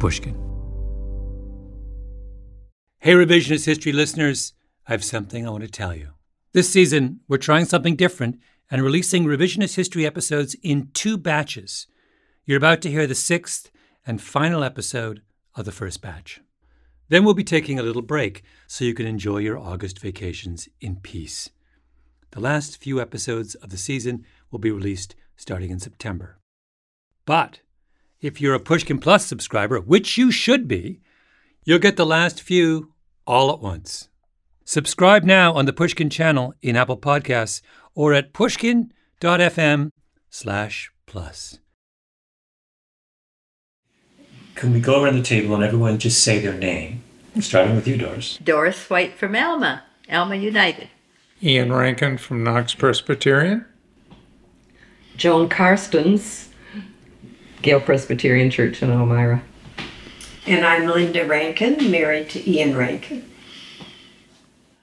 Pushkin. Hey, Revisionist History listeners, I have something I want to tell you. This season, we're trying something different and releasing Revisionist History episodes in two batches. You're about to hear the sixth and final episode of the first batch. Then we'll be taking a little break so you can enjoy your August vacations in peace. The last few episodes of the season will be released starting in September. But if you're a Pushkin Plus subscriber, which you should be, you'll get the last few all at once. Subscribe now on the Pushkin channel in Apple Podcasts or at pushkin.fm slash plus. Can we go around the table and everyone just say their name? Starting with you, Doris. Doris White from Alma, Alma United. Ian Rankin from Knox Presbyterian. Joan Karstens, Gale Presbyterian Church in Elmira. And I'm Linda Rankin, married to Ian Rankin.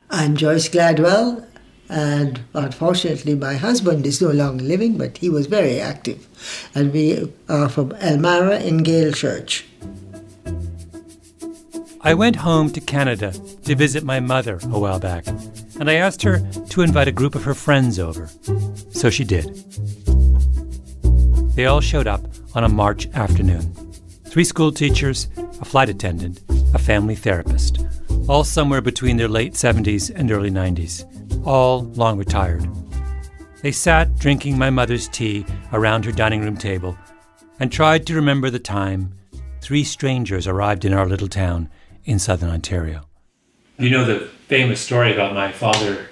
I'm Joyce Gladwell, and unfortunately, my husband is no longer living, but he was very active. And we are from Elmira in Gale Church. I went home to Canada to visit my mother a while back, and I asked her to invite a group of her friends over. So she did. They all showed up on a March afternoon three school teachers, a flight attendant, a family therapist, all somewhere between their late 70s and early 90s, all long retired. They sat drinking my mother's tea around her dining room table and tried to remember the time three strangers arrived in our little town in southern Ontario. You know the famous story about my father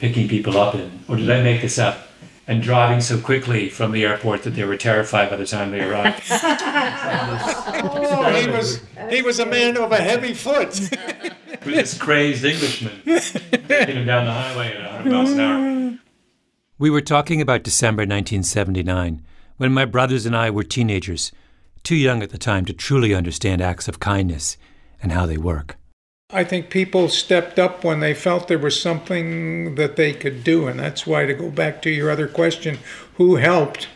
picking people up, in, or oh, did I make this up? And driving so quickly from the airport that they were terrified by the time they arrived. Oh, he was he was a man of a heavy foot. With this crazed Englishman taking him down the highway at 100 miles an hour. We were talking about December 1979 when my brothers and I were teenagers, too young at the time to truly understand acts of kindness and how they work. I think people stepped up when they felt there was something that they could do, and that's why to go back to your other question, who helped?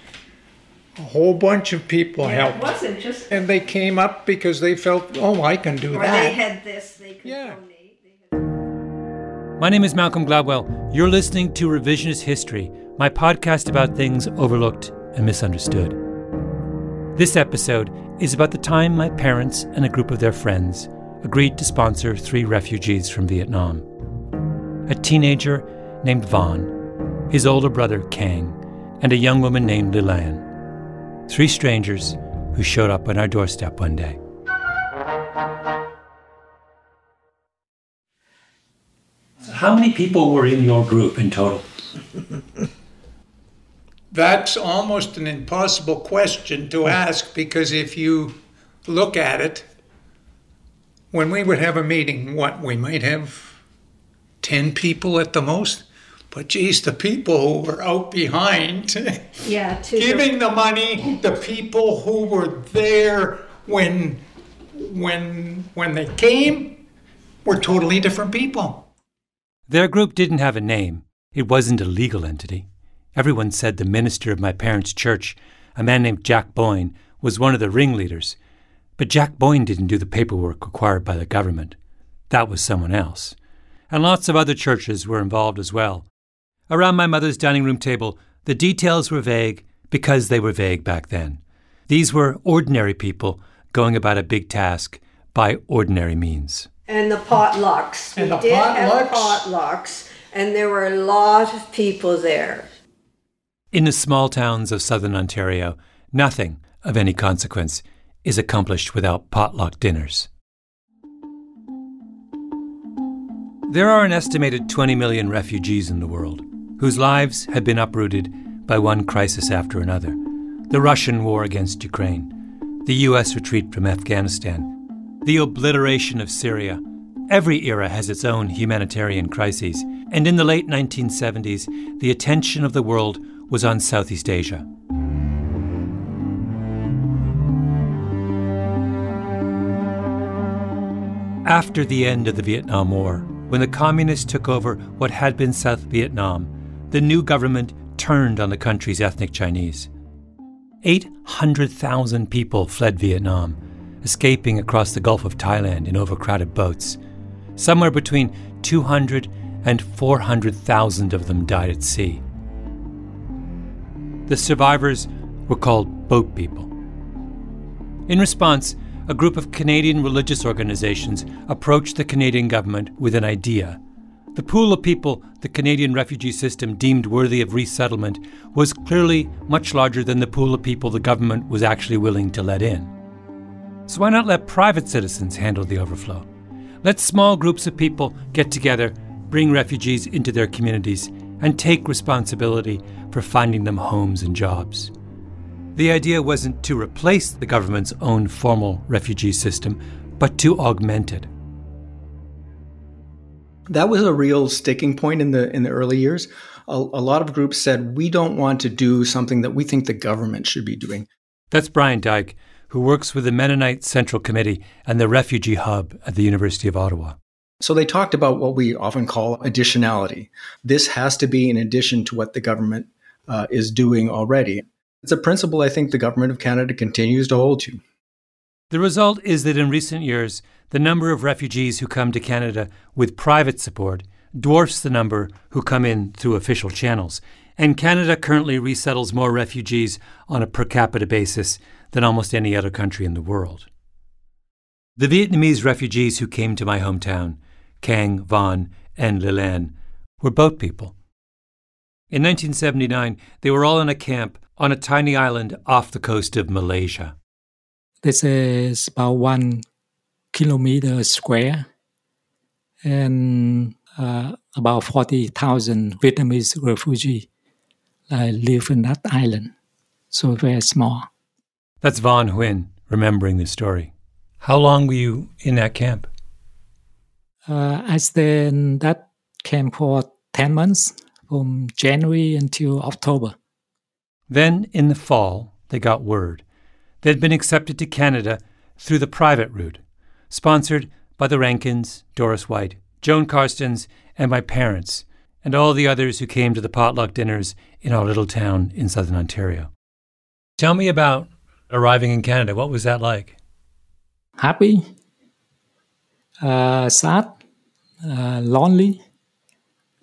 A whole bunch of people Yeah, it helped. wasn't just, And they came up because they felt, oh, I can do that. or they had this, they could Yeah. donate. They had... My name is Malcolm Gladwell. You're listening to Revisionist History, my podcast about things overlooked and misunderstood. This episode is about the time my parents and a group of their friends agreed to sponsor three refugees from Vietnam. A teenager named Vaughn, his older brother Kang, and a young woman named Lilan. Three strangers who showed up on our doorstep one day. So how many people were in your group in total? That's almost an impossible question to ask because if you look at it, when we would have a meeting, what, we might have 10 people at the most? But geez, the people who were out behind Yeah, to giving the money, the people who were there when when when they came were totally different people. Their group didn't have a name. It wasn't a legal entity. Everyone said the minister of my parents' church, a man named Jack Boyne, was one of the ringleaders. But Jack Boyne didn't do the paperwork required by the government. That was someone else. And lots of other churches were involved as well. Around my mother's dining room table, the details were vague because they were vague back then. These were ordinary people going about a big task by ordinary means. And the potlucks. And we the did have potlucks? potlucks, and there were a lot of people there. In the small towns of southern Ontario, nothing of any consequence is accomplished without potluck dinners. There are an estimated 20 million refugees in the world whose lives have been uprooted by one crisis after another the Russian war against Ukraine, the US retreat from Afghanistan, the obliteration of Syria. Every era has its own humanitarian crises, and in the late 1970s, the attention of the world was on Southeast Asia. After the end of the Vietnam War, when the communists took over what had been South Vietnam, the new government turned on the country's ethnic Chinese. 800,000 people fled Vietnam, escaping across the Gulf of Thailand in overcrowded boats. Somewhere between 200 and 400,000 of them died at sea. The survivors were called boat people. In response, a group of Canadian religious organizations approached the Canadian government with an idea. The pool of people the Canadian refugee system deemed worthy of resettlement was clearly much larger than the pool of people the government was actually willing to let in. So why not let private citizens handle the overflow? Let small groups of people get together, bring refugees into their communities, and take responsibility for finding them homes and jobs. The idea wasn't to replace the government's own formal refugee system, but to augment it. That was a real sticking point in the in the early years. A, a lot of groups said we don't want to do something that we think the government should be doing. That's Brian Dyck, who works with the Mennonite Central Committee and the Refugee Hub at the University of Ottawa. So they talked about what we often call additionality. This has to be in addition to what the government uh, is doing already. It's a principle I think the government of Canada continues to hold to. The result is that in recent years, the number of refugees who come to Canada with private support dwarfs the number who come in through official channels, and Canada currently resettles more refugees on a per capita basis than almost any other country in the world. The Vietnamese refugees who came to my hometown, Kang, Von, and Lilan, were boat people. In 1979, they were all in a camp on a tiny island off the coast of Malaysia. This is about one kilometer square and uh, about 40,000 Vietnamese refugees uh, live in that island. So very small. That's Von Huynh remembering the story. How long were you in that camp? Uh, I stayed in that camp for 10 months from January until October. Then, in the fall, they got word. They'd been accepted to Canada through the private route, sponsored by the Rankins, Doris White, Joan Karstens, and my parents, and all the others who came to the potluck dinners in our little town in southern Ontario. Tell me about arriving in Canada. What was that like? Happy, uh, sad, uh, lonely,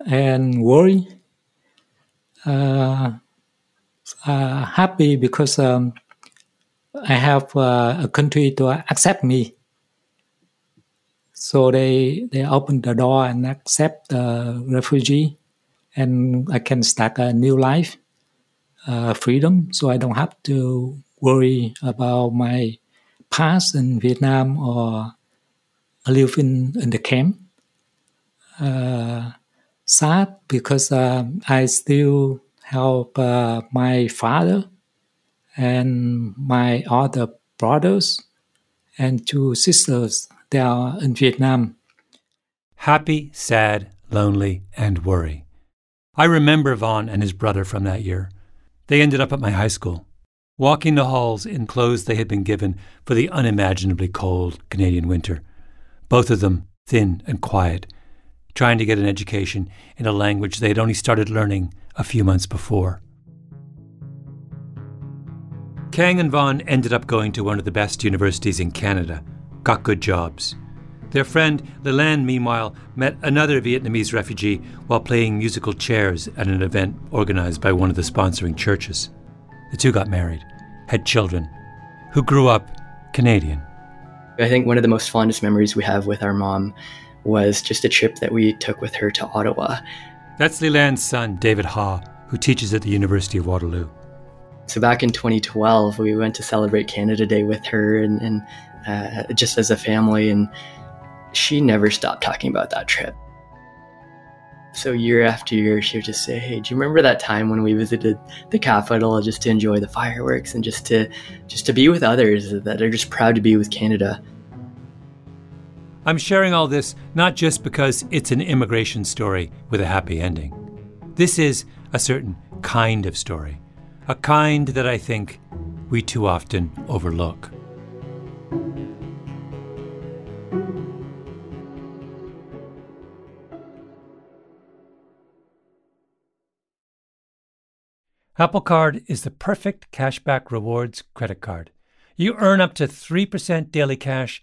and worried. Uh, uh, happy because um, I have uh, a country to accept me. So they they open the door and accept the refugee, and I can start a new life, uh, freedom. So I don't have to worry about my past in Vietnam or live in, the camp. Uh, sad because um, I still help uh, my father and my other brothers and two sisters. They are in Vietnam. Happy, sad, lonely, and worry. I remember Vaughn and his brother from that year. They ended up at my high school, walking the halls in clothes they had been given for the unimaginably cold Canadian winter. Both of them thin and quiet, trying to get an education in a language they had only started learning a few months before. Kang and Vaughn ended up going to one of the best universities in Canada, got good jobs. Their friend Leland, meanwhile, met another Vietnamese refugee while playing musical chairs at an event organized by one of the sponsoring churches. The two got married, had children, who grew up Canadian. I think one of the most fondest memories we have with our mom was just a trip that we took with her to Ottawa. That's Leland's son, David Ha, who teaches at the University of Waterloo. So back in 2012, we went to celebrate Canada Day with her and, and uh, just as a family. And she never stopped talking about that trip. So year after year, she would just say, "Hey, do you remember that time when we visited the capital just to enjoy the fireworks and just to just to be with others that are just proud to be with Canada?" I'm sharing all this not just because it's an immigration story with a happy ending. This is a certain kind of story, a kind that I think we too often overlook. Apple Card is the perfect cashback rewards credit card. You earn up to 3% daily cash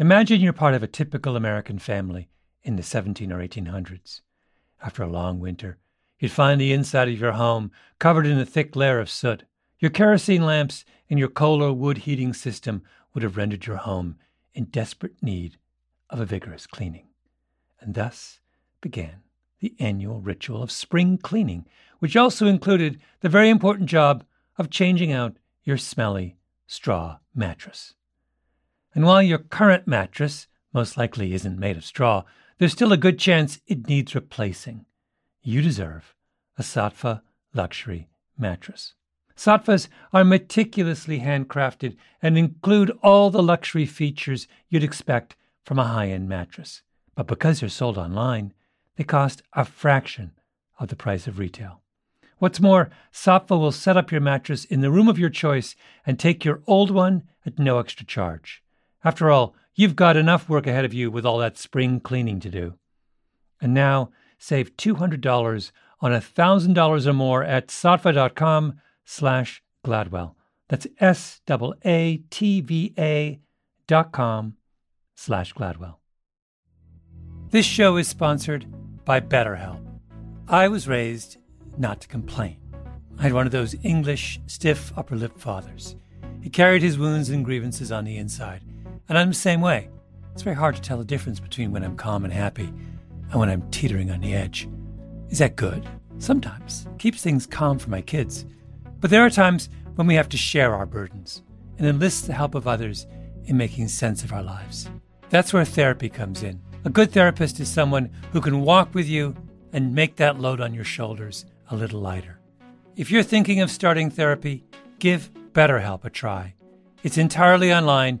Imagine you're part of a typical American family in the 17 or 1800s. After a long winter, you'd find the inside of your home covered in a thick layer of soot. Your kerosene lamps and your coal or wood heating system would have rendered your home in desperate need of a vigorous cleaning. And thus began the annual ritual of spring cleaning, which also included the very important job of changing out your smelly straw mattress. And while your current mattress most likely isn't made of straw, there's still a good chance it needs replacing. You deserve a Saatva luxury mattress. Saatvas are meticulously handcrafted and include all the luxury features you'd expect from a high end mattress. But because they're sold online, they cost a fraction of the price of retail. What's more, Saatva will set up your mattress in the room of your choice and take your old one at no extra charge. After all, you've got enough work ahead of you with all that spring cleaning to do. And now, save $200 on $1,000 or more at saatva.com slash Gladwell. That's S-A-A-T-V-A dot com slash Gladwell. This show is sponsored by BetterHelp. I was raised not to complain. I had one of those English, stiff upper lip fathers. He carried his wounds and grievances on the inside, and I'm the same way. It's very hard to tell the difference between when I'm calm and happy and when I'm teetering on the edge. Is that good? Sometimes. Keeps things calm for my kids. But there are times when we have to share our burdens and enlist the help of others in making sense of our lives. That's where therapy comes in. A good therapist is someone who can walk with you and make that load on your shoulders a little lighter. If you're thinking of starting therapy, give BetterHelp a try. It's entirely online,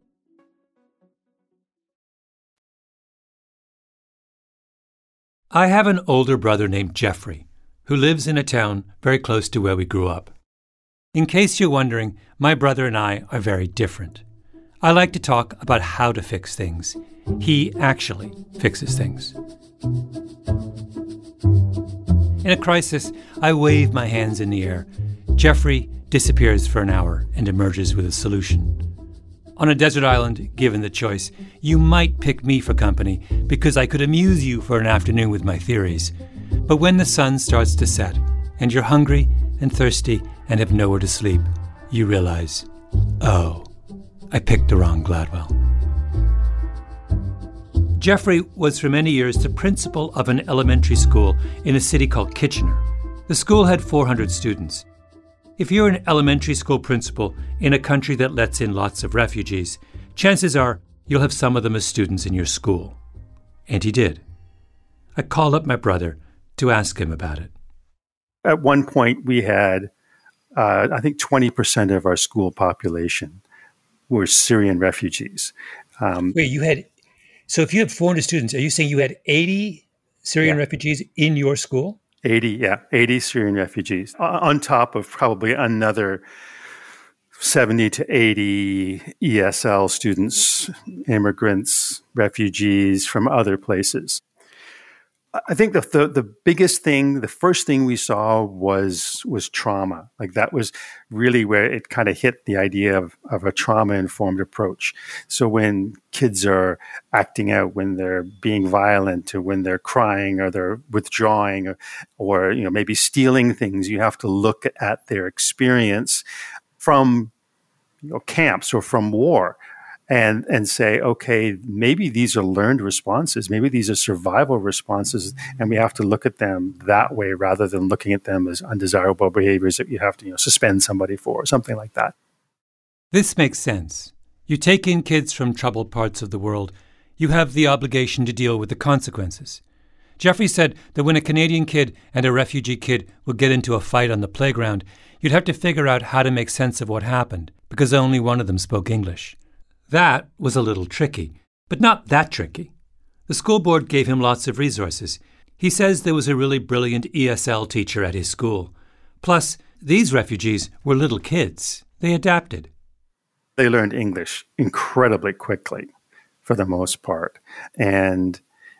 I have an older brother named Jeffrey who lives in a town very close to where we grew up. In case you're wondering, my brother and I are very different. I like to talk about how to fix things. He actually fixes things. In a crisis, I wave my hands in the air. Jeffrey disappears for an hour and emerges with a solution. On a desert island, given the choice, you might pick me for company because I could amuse you for an afternoon with my theories. But when the sun starts to set, and you're hungry and thirsty and have nowhere to sleep, you realize, oh, I picked the wrong Gladwell. Jeffrey was for many years the principal of an elementary school in a city called Kitchener. The school had 400 students. If you're an elementary school principal in a country that lets in lots of refugees, chances are you'll have some of them as students in your school. And he did. I called up my brother to ask him about it. At one point, we had, uh, I think, 20% of our school population were Syrian refugees. Um, Wait, you had so if you have 400 students, are you saying you had 80 Syrian yeah. refugees in your school? 80, yeah, 80 Syrian refugees on top of probably another 70 to 80 ESL students, immigrants, refugees from other places. I think the, the, the biggest thing, the first thing we saw was was trauma. Like that was really where it kind of hit the idea of, of a trauma informed approach. So when kids are acting out, when they're being violent, or when they're crying, or they're withdrawing, or, or you know maybe stealing things, you have to look at their experience from you know, camps or from war and and say, okay, maybe these are learned responses, maybe these are survival responses, and we have to look at them that way rather than looking at them as undesirable behaviors that you have to you know, suspend somebody for, or something like that. This makes sense. You take in kids from troubled parts of the world, you have the obligation to deal with the consequences. Jeffrey said that when a Canadian kid and a refugee kid would get into a fight on the playground, you'd have to figure out how to make sense of what happened, because only one of them spoke English. That was a little tricky, but not that tricky. The school board gave him lots of resources. He says there was a really brilliant ESL teacher at his school. Plus, these refugees were little kids. They adapted. They learned English incredibly quickly, for the most part. And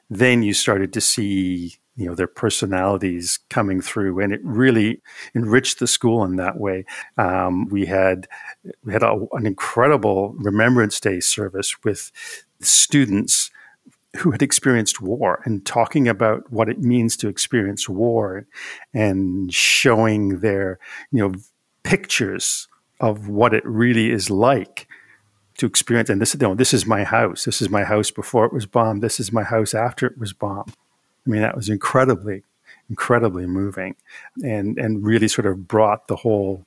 then you started to see you know their personalities coming through, and it really enriched the school in that way. Um, we had we had a, an incredible Remembrance Day service with students who had experienced war and talking about what it means to experience war and showing their you know pictures of what it really is like to experience and this you know, this is my house. This is my house before it was bombed. This is my house after it was bombed I mean, that was incredibly, incredibly moving and, and really sort of brought the whole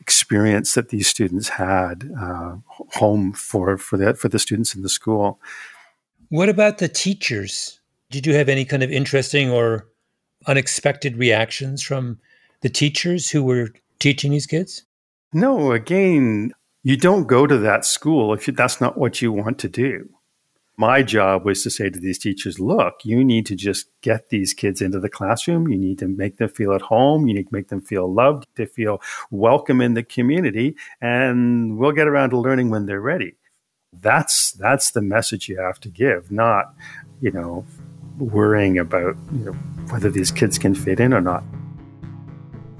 experience that these students had uh, home for, for, the, for the students in the school. What about the teachers? Did you have any kind of interesting or unexpected reactions from the teachers who were teaching these kids? No, again, you don't go to that school if you, that's not what you want to do my job was to say to these teachers, look, you need to just get these kids into the classroom. You need to make them feel at home. You need to make them feel loved, to feel welcome in the community, and we'll get around to learning when they're ready. That's that's the message you have to give, not, you know, worrying about you know, whether these kids can fit in or not.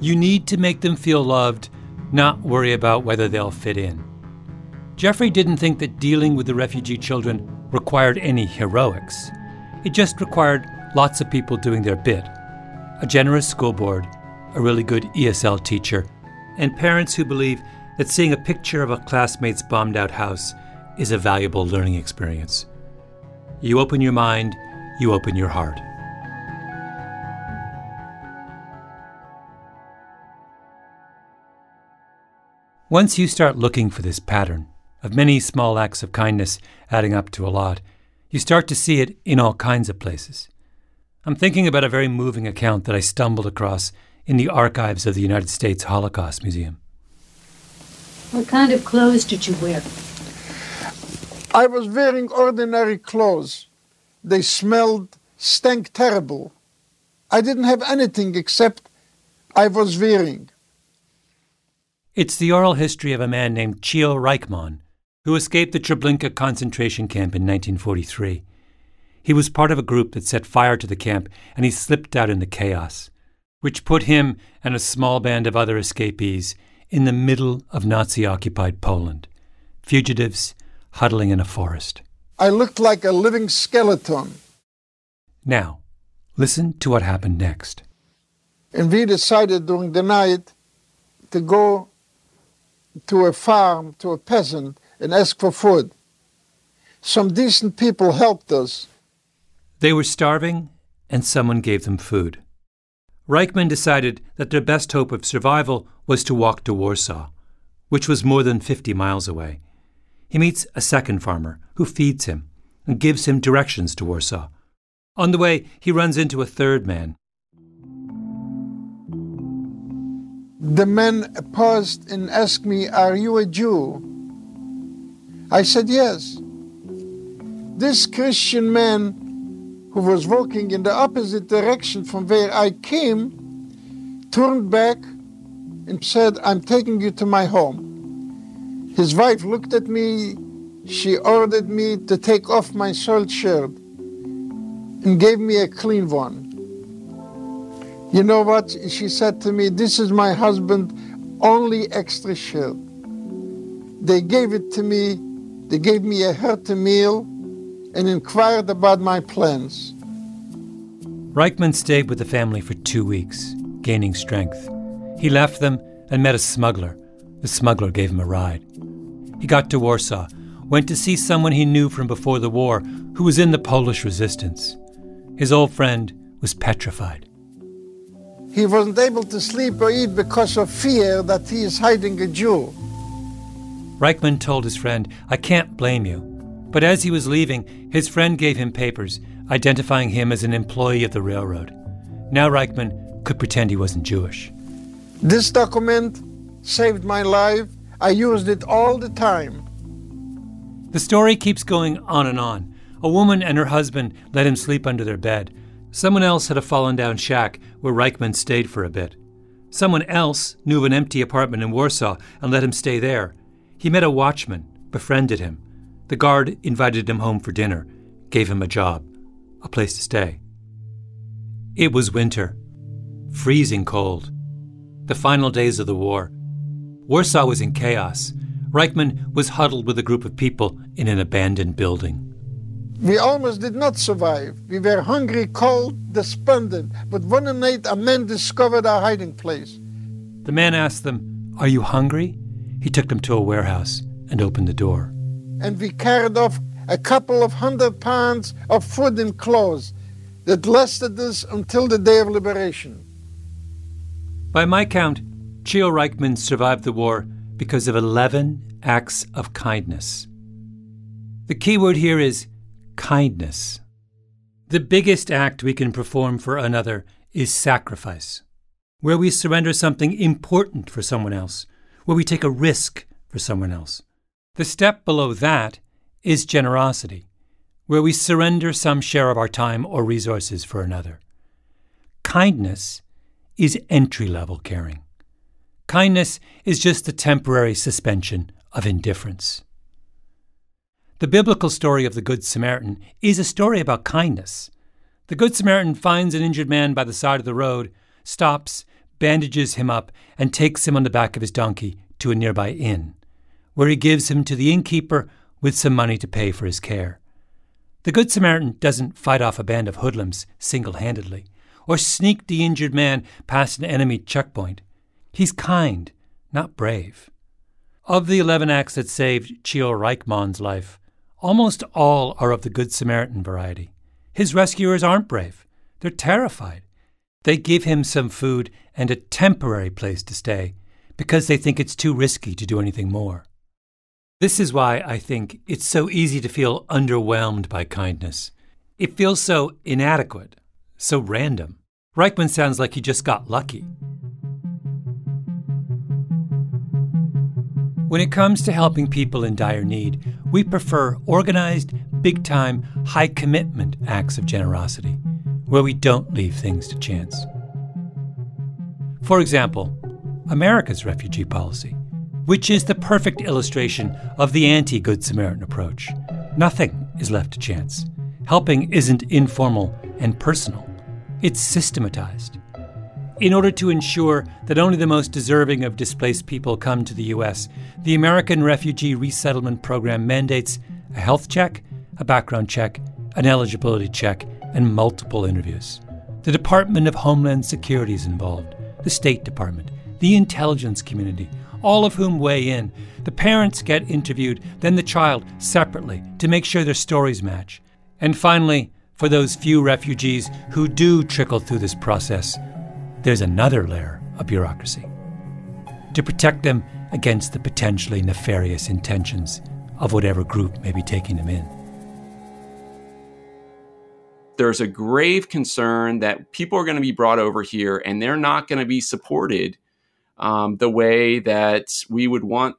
You need to make them feel loved, not worry about whether they'll fit in. Jeffrey didn't think that dealing with the refugee children required any heroics. It just required lots of people doing their bit a generous school board, a really good ESL teacher, and parents who believe that seeing a picture of a classmate's bombed out house is a valuable learning experience. You open your mind, you open your heart. Once you start looking for this pattern, of many small acts of kindness adding up to a lot, you start to see it in all kinds of places. I'm thinking about a very moving account that I stumbled across in the archives of the United States Holocaust Museum. What kind of clothes did you wear? I was wearing ordinary clothes. They smelled, stank terrible. I didn't have anything except I was wearing. It's the oral history of a man named Chil Rajchman, who escaped the Treblinka concentration camp in 1943. He was part of a group that set fire to the camp and he slipped out in the chaos, which put him and a small band of other escapees in the middle of Nazi occupied Poland, fugitives huddling in a forest. I looked like a living skeleton. Now, listen to what happened next. And we decided during the night to go to a farm, to a peasant, and ask for food. Some decent people helped us. They were starving, and someone gave them food. Rajchman decided that their best hope of survival was to walk to Warsaw, which was more than 50 miles away. He meets a second farmer who feeds him and gives him directions to Warsaw. On the way, he runs into a third man. The man paused and asked me, Are you a Jew? I said, Yes. This Christian man who was walking in the opposite direction from where I came turned back and said, I'm taking you to my home. His wife looked at me. She ordered me to take off my soiled shirt and gave me a clean one. You know what? She said to me, This is my husband, only extra shirt. They gave it to me. They gave me a hearty meal and inquired about my plans. Rajchman stayed with the family for two weeks, gaining strength. He left them and met a smuggler. The smuggler gave him a ride. He got to Warsaw, went to see someone he knew from before the war who was in the Polish resistance. His old friend was petrified. He wasn't able to sleep or eat because of fear that he is hiding a Jew. Rajchman told his friend, I can't blame you. But as he was leaving, his friend gave him papers identifying him as an employee of the railroad. Now Rajchman could pretend he wasn't Jewish. This document saved my life. I used it all the time. The story keeps going on and on. A woman and her husband let him sleep under their bed. Someone else had a fallen down shack where Rajchman stayed for a bit. Someone else knew of an empty apartment in Warsaw and let him stay there. He met a watchman, befriended him. The guard invited him home for dinner, gave him a job, a place to stay. It was winter, freezing cold, the final days of the war. Warsaw was in chaos. Rajchman was huddled with a group of people in an abandoned building. We almost did not survive. We were hungry, cold, despondent. But one night a man discovered our hiding place. The man asked them, Are you hungry? He took them to a warehouse and opened the door. And we carried off a couple of hundred pounds of food and clothes that lasted us until the day of liberation. By my count, Chil Rajchman survived the war because of 11 acts of kindness. The key word here is kindness. The biggest act we can perform for another is sacrifice, where we surrender something important for someone else, where we take a risk for someone else. The step below that is generosity, where we surrender some share of our time or resources for another. Kindness is entry level caring. Kindness is just the temporary suspension of indifference. The biblical story of the Good Samaritan is a story about kindness. The Good Samaritan finds an injured man by the side of the road, stops, bandages him up, and takes him on the back of his donkey to a nearby inn, where he gives him to the innkeeper with some money to pay for his care. The Good Samaritan doesn't fight off a band of hoodlums single handedly, or sneak the injured man past an enemy checkpoint. He's kind, not brave. Of the 11 acts that saved Chil Rajchman's life, almost all are of the Good Samaritan variety. His rescuers aren't brave, they're terrified. They give him some food and a temporary place to stay because they think it's too risky to do anything more. This is why I think it's so easy to feel underwhelmed by kindness. It feels so inadequate, so random. Rajchman sounds like he just got lucky. When it comes to helping people in dire need, we prefer organized, big time, high commitment acts of generosity, where we don't leave things to chance. For example, America's refugee policy, which is the perfect illustration of the anti Good Samaritan approach. Nothing is left to chance. Helping isn't informal and personal, it's systematized. In order to ensure that only the most deserving of displaced people come to the U.S., the American Refugee Resettlement Program mandates a health check, a background check, an eligibility check, and multiple interviews. The Department of Homeland Security is involved, the State Department, the intelligence community, all of whom weigh in. The parents get interviewed, then the child separately to make sure their stories match. And finally, for those few refugees who do trickle through this process, there's another layer of bureaucracy to protect them against the potentially nefarious intentions of whatever group may be taking them in. There's a grave concern that people are going to be brought over here and they're not going to be supported um, the way that we would want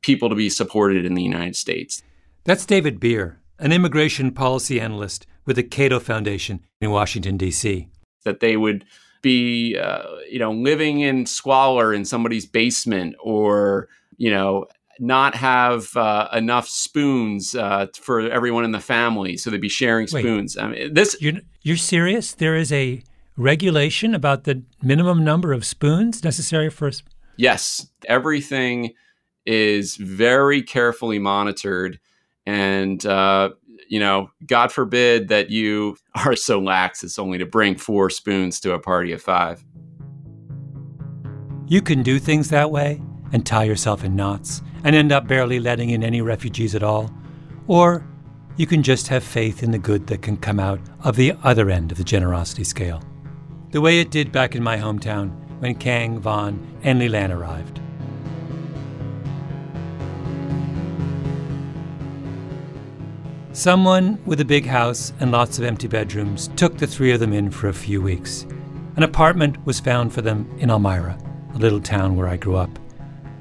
people to be supported in the United States. That's David Bier, an immigration policy analyst with the Cato Foundation in Washington, D.C. That they would be, uh, you know, living in squalor in somebody's basement or, you know, not have uh, enough spoons uh, for everyone in the family, so they'd be sharing spoons. Wait, I mean, this you're, you're serious? There is a regulation about the minimum number of spoons necessary for. Yes, everything is very carefully monitored, and uh, you know, God forbid that you are so lax as only to bring four spoons to a party of five. You can do things that way and tie yourself in knots and end up barely letting in any refugees at all. Or you can just have faith in the good that can come out of the other end of the generosity scale. The way it did back in my hometown when Kang, Vaughn, and Leland arrived. Someone with a big house and lots of empty bedrooms took the three of them in for a few weeks. An apartment was found for them in Elmira, a little town where I grew up.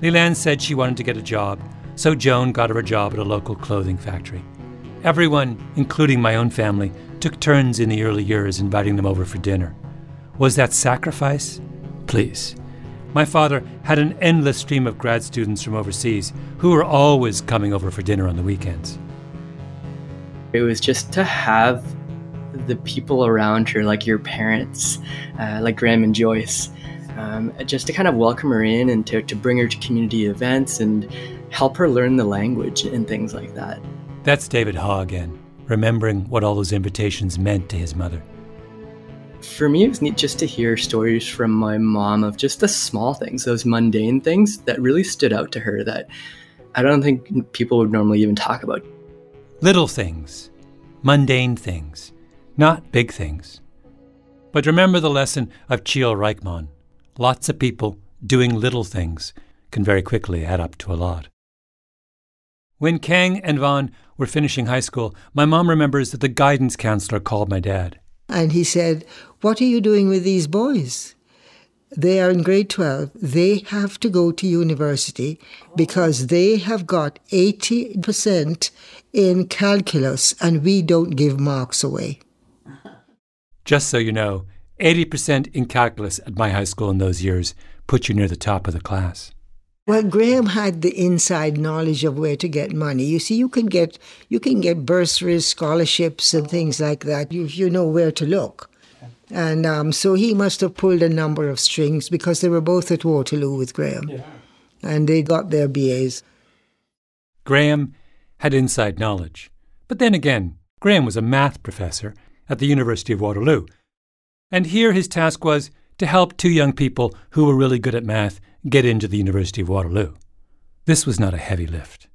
Leland said she wanted to get a job, so Joan got her a job at a local clothing factory. Everyone, including my own family, took turns in the early years inviting them over for dinner. Was that sacrifice? Please. My father had an endless stream of grad students from overseas who were always coming over for dinner on the weekends. It was just to have the people around her, like your parents, uh, like Graham and Joyce, um, just to kind of welcome her in and to, to bring her to community events and help her learn the language and things like that. That's David Ha again, remembering what all those invitations meant to his mother. For me, it was neat just to hear stories from my mom of just the small things, those mundane things that really stood out to her that I don't think people would normally even talk about. Little things, mundane things, not big things. But remember the lesson of Chil Rajchman. Lots of people doing little things can very quickly add up to a lot. When Kang and Vaughn were finishing high school, my mom remembers that the guidance counselor called my dad. And he said, What are you doing with these boys? They are in grade 12. They have to go to university because they have got 80% in calculus and we don't give marks away. Just so you know, 80% in calculus at my high school in those years put you near the top of the class. Well, Graham had the inside knowledge of where to get money. You see, you can get you can get bursaries, scholarships, and things like that. You you know where to look, and um, so he must have pulled a number of strings because they were both at Waterloo with Graham, yeah. and they got their BAs. Graham had inside knowledge, but then again, Graham was a math professor at the University of Waterloo, and here his task was to help two young people who were really good at math get into the University of Waterloo. This was not a heavy lift.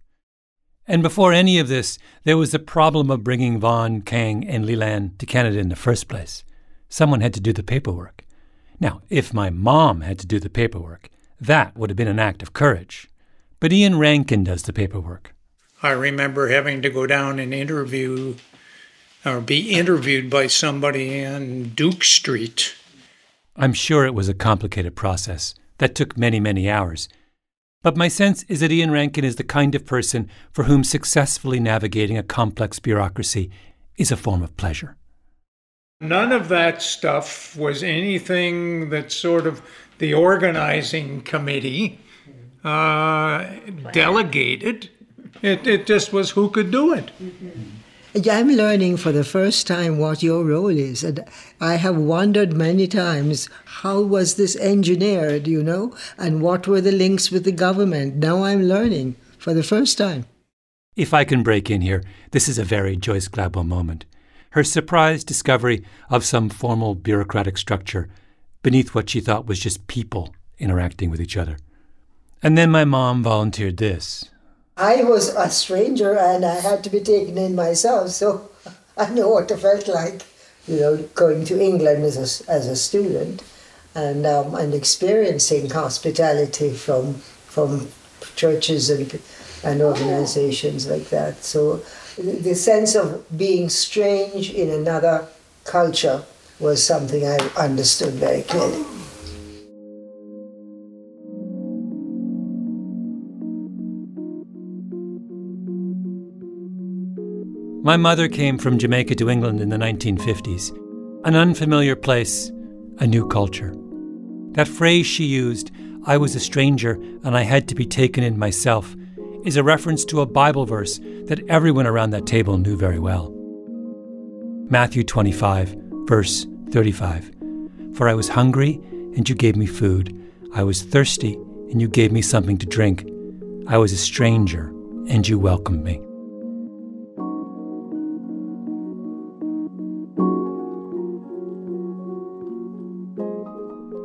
And before any of this, there was the problem of bringing Vaughn, Kang, and Leland to Canada in the first place. Someone had to do the paperwork. Now, if my mom had to do the paperwork, that would have been an act of courage. But Ian Rankin does the paperwork. I remember having to go down and interview or be interviewed by somebody in Duke Street. I'm sure it was a complicated process that took many, many hours. But my sense is that Ian Rankin is the kind of person for whom successfully navigating a complex bureaucracy is a form of pleasure. None of that stuff was anything that sort of the organizing committee uh, delegated. It, it just was who could do it. I'm learning for the first time what your role is. And I have wondered many times how was this engineered, you know, and what were the links with the government. Now I'm learning for the first time. If I can break in here, this is a very Joyce Gladwell moment. Her surprised discovery of some formal bureaucratic structure beneath what she thought was just people interacting with each other. And then my mom volunteered this. I was a stranger and I had to be taken in myself, so I know what it felt like, you know, going to England as a, as a student and um, and experiencing hospitality from from churches and and organizations like that. So the sense of being strange in another culture was something I understood very clearly. My mother came from Jamaica to England in the 1950s. An unfamiliar place, a new culture. That phrase she used, I was a stranger and I had to be taken in myself, is a reference to a Bible verse that everyone around that table knew very well. Matthew 25, verse 35. For I was hungry, and you gave me food. I was thirsty, and you gave me something to drink. I was a stranger, and you welcomed me.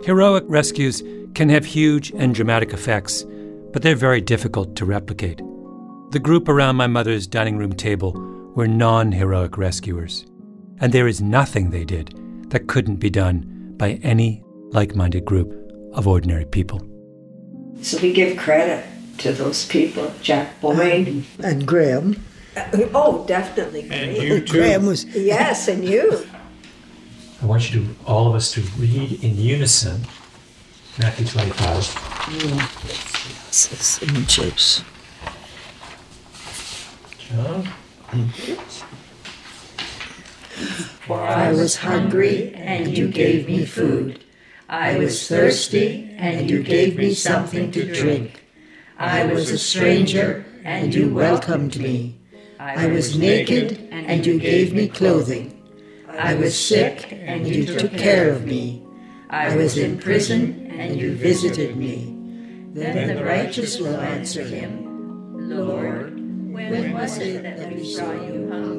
Heroic rescues can have huge and dramatic effects, but they're very difficult to replicate. The group around my mother's dining room table were non heroic rescuers, and there is nothing they did that couldn't be done by any like minded group of ordinary people. So we give credit to those people, Jack Boyne. And Graham. Uh, oh, definitely. And Graham. you too. Graham was. Yes, and you. I want you to, all of us, to read in unison Matthew 25. Chips. John? For I was hungry, and you gave me food. I was thirsty, and you gave me something to drink. I was a stranger, and you welcomed me. I was naked, and you gave me clothing. I was sick, and you took care of me. I was in prison, and you visited me. Then the righteous will answer him, Lord, when was it that we saw you hungry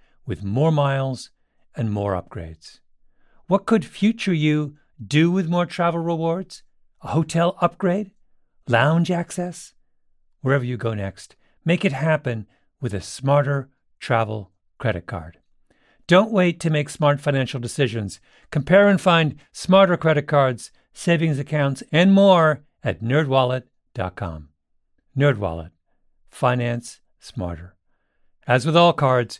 with more miles and more upgrades. What could future you do with more travel rewards? A hotel upgrade? Lounge access? Wherever you go next, make it happen with a smarter travel credit card. Don't wait to make smart financial decisions. Compare and find smarter credit cards, savings accounts, and more at nerdwallet.com. NerdWallet. Finance smarter. As with all cards,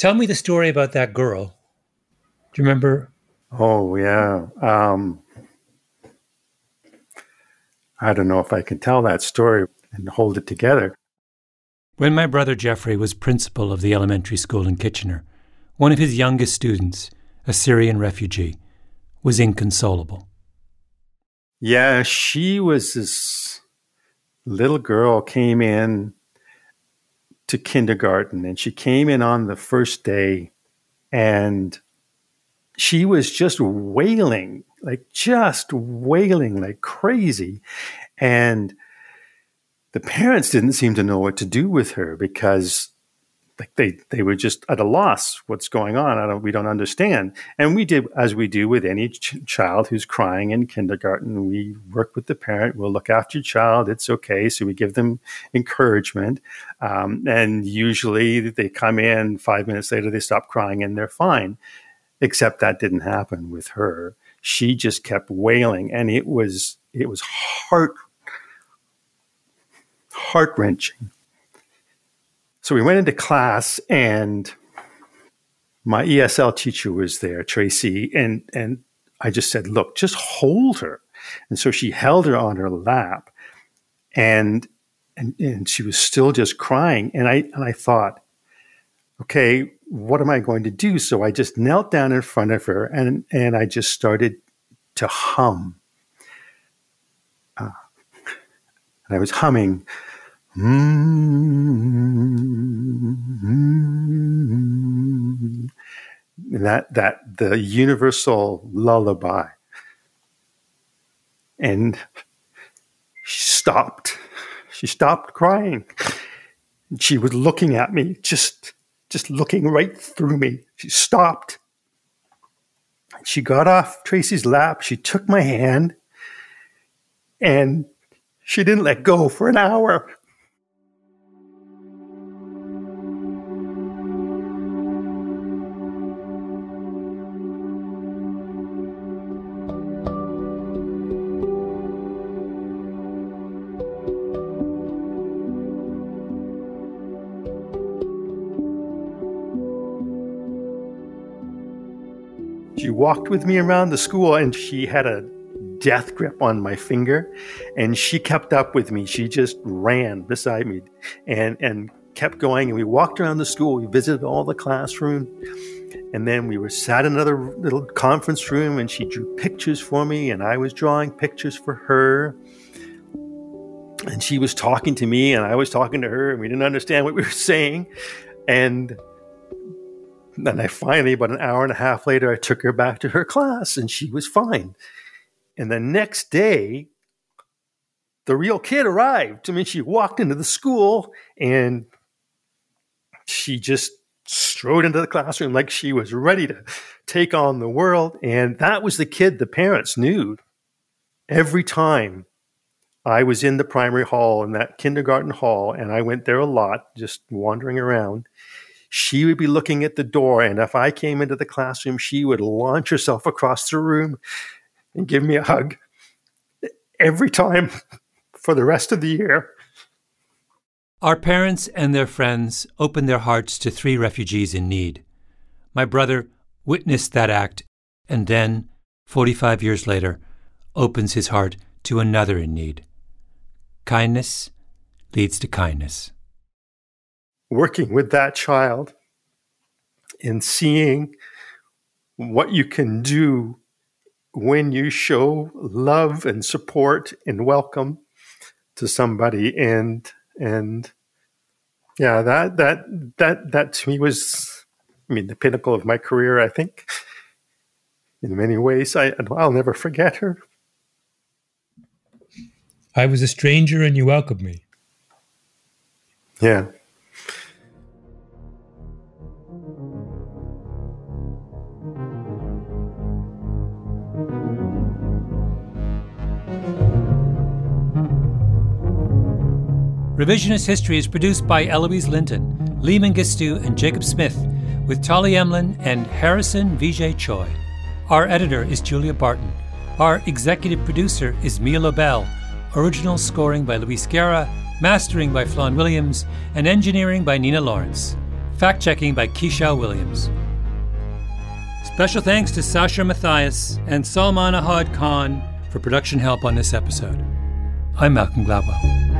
Tell me the story about that girl. Do you remember? Oh, yeah. Um, I don't know if I can tell that story and hold it together. When my brother Jeffrey was principal of the elementary school in Kitchener, one of his youngest students, a Syrian refugee, was inconsolable. Yeah, she was this little girl came in to kindergarten and she came in on the first day and she was just wailing like just wailing like crazy and the parents didn't seem to know what to do with her because like they they were just at a loss what's going on. I don't we don't understand. And we did as we do with any ch- child who's crying in kindergarten we work with the parent. We'll look after your child. It's okay. So we give them encouragement. Um, and usually they come in five minutes later they stop crying and they're fine. Except that didn't happen with her. She just kept wailing and it was it was heart heart wrenching so we went into class and my ESL teacher was there, Tracy, and and I just said, "Look, just hold her." And so she held her on her lap, and and, and she was still just crying. And I and I thought, okay, what am I going to do? So I just knelt down in front of her and and I just started to hum. Uh, and I was humming Mm-hmm. That that the universal lullaby. And she stopped. She stopped crying. And She was looking at me, just just looking right through me. She stopped. She got off Tracy's lap. She took my hand and she didn't let go for an hour. Walked with me around the school and she had a death grip on my finger and she kept up with me. She just ran beside me and, and kept going. And we walked around the school. We visited all the classrooms. And then we were sat in another little conference room and she drew pictures for me and I was drawing pictures for her. And she was talking to me and I was talking to her and we didn't understand what we were saying. And then I finally, about an hour and a half later, I took her back to her class and she was fine. And the next day, the real kid arrived. I mean, she walked into the school and she just strode into the classroom like she was ready to take on the world. And that was the kid the parents knew. Every time I was in the primary hall in that kindergarten hall, and I went there a lot, just wandering around she would be looking at the door. And if I came into the classroom, she would launch herself across the room and give me a hug every time for the rest of the year. Our parents and their friends opened their hearts to three refugees in need. My brother witnessed that act and then, 45 years later, opens his heart to another in need. Kindness leads to kindness. Working with that child and seeing what you can do when you show love and support and welcome to somebody. And and yeah that that that that to me was i mean the pinnacle of my career i think in many ways. I i'll never forget her. I was a stranger and you welcomed me. Yeah Revisionist History is produced by Eloise Linton, Lee Mengistu, and Jacob Smith, with Tali Emlen and Harrison Vijay Choi. Our editor is Julia Barton. Our executive producer is Mia Lobel. Original scoring by Luis Guerra, mastering by Flawn Williams, and engineering by Nina Lawrence. Fact checking by Keisha Williams. Special thanks to Sasha Matthias and Salman Ahad Khan for production help on this episode. I'm Malcolm Gladwell.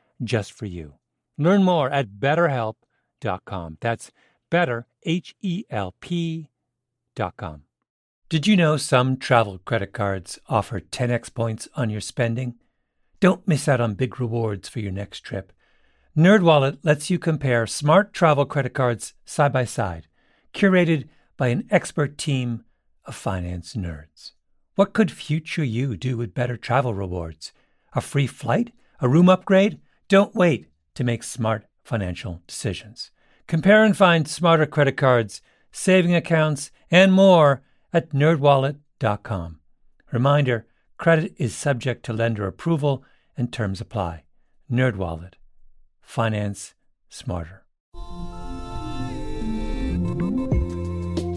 just for you. Learn more at betterhelp.com. That's better, H E L P.com. Did you know some travel credit cards offer 10x points on your spending? Don't miss out on big rewards for your next trip. NerdWallet lets you compare smart travel credit cards side by side, curated by an expert team of finance nerds. What could future you do with better travel rewards? A free flight? A room upgrade? Don't wait to make smart financial decisions. Compare and find smarter credit cards, saving accounts, and more at nerdwallet.com. Reminder, credit is subject to lender approval and terms apply. NerdWallet. Finance smarter.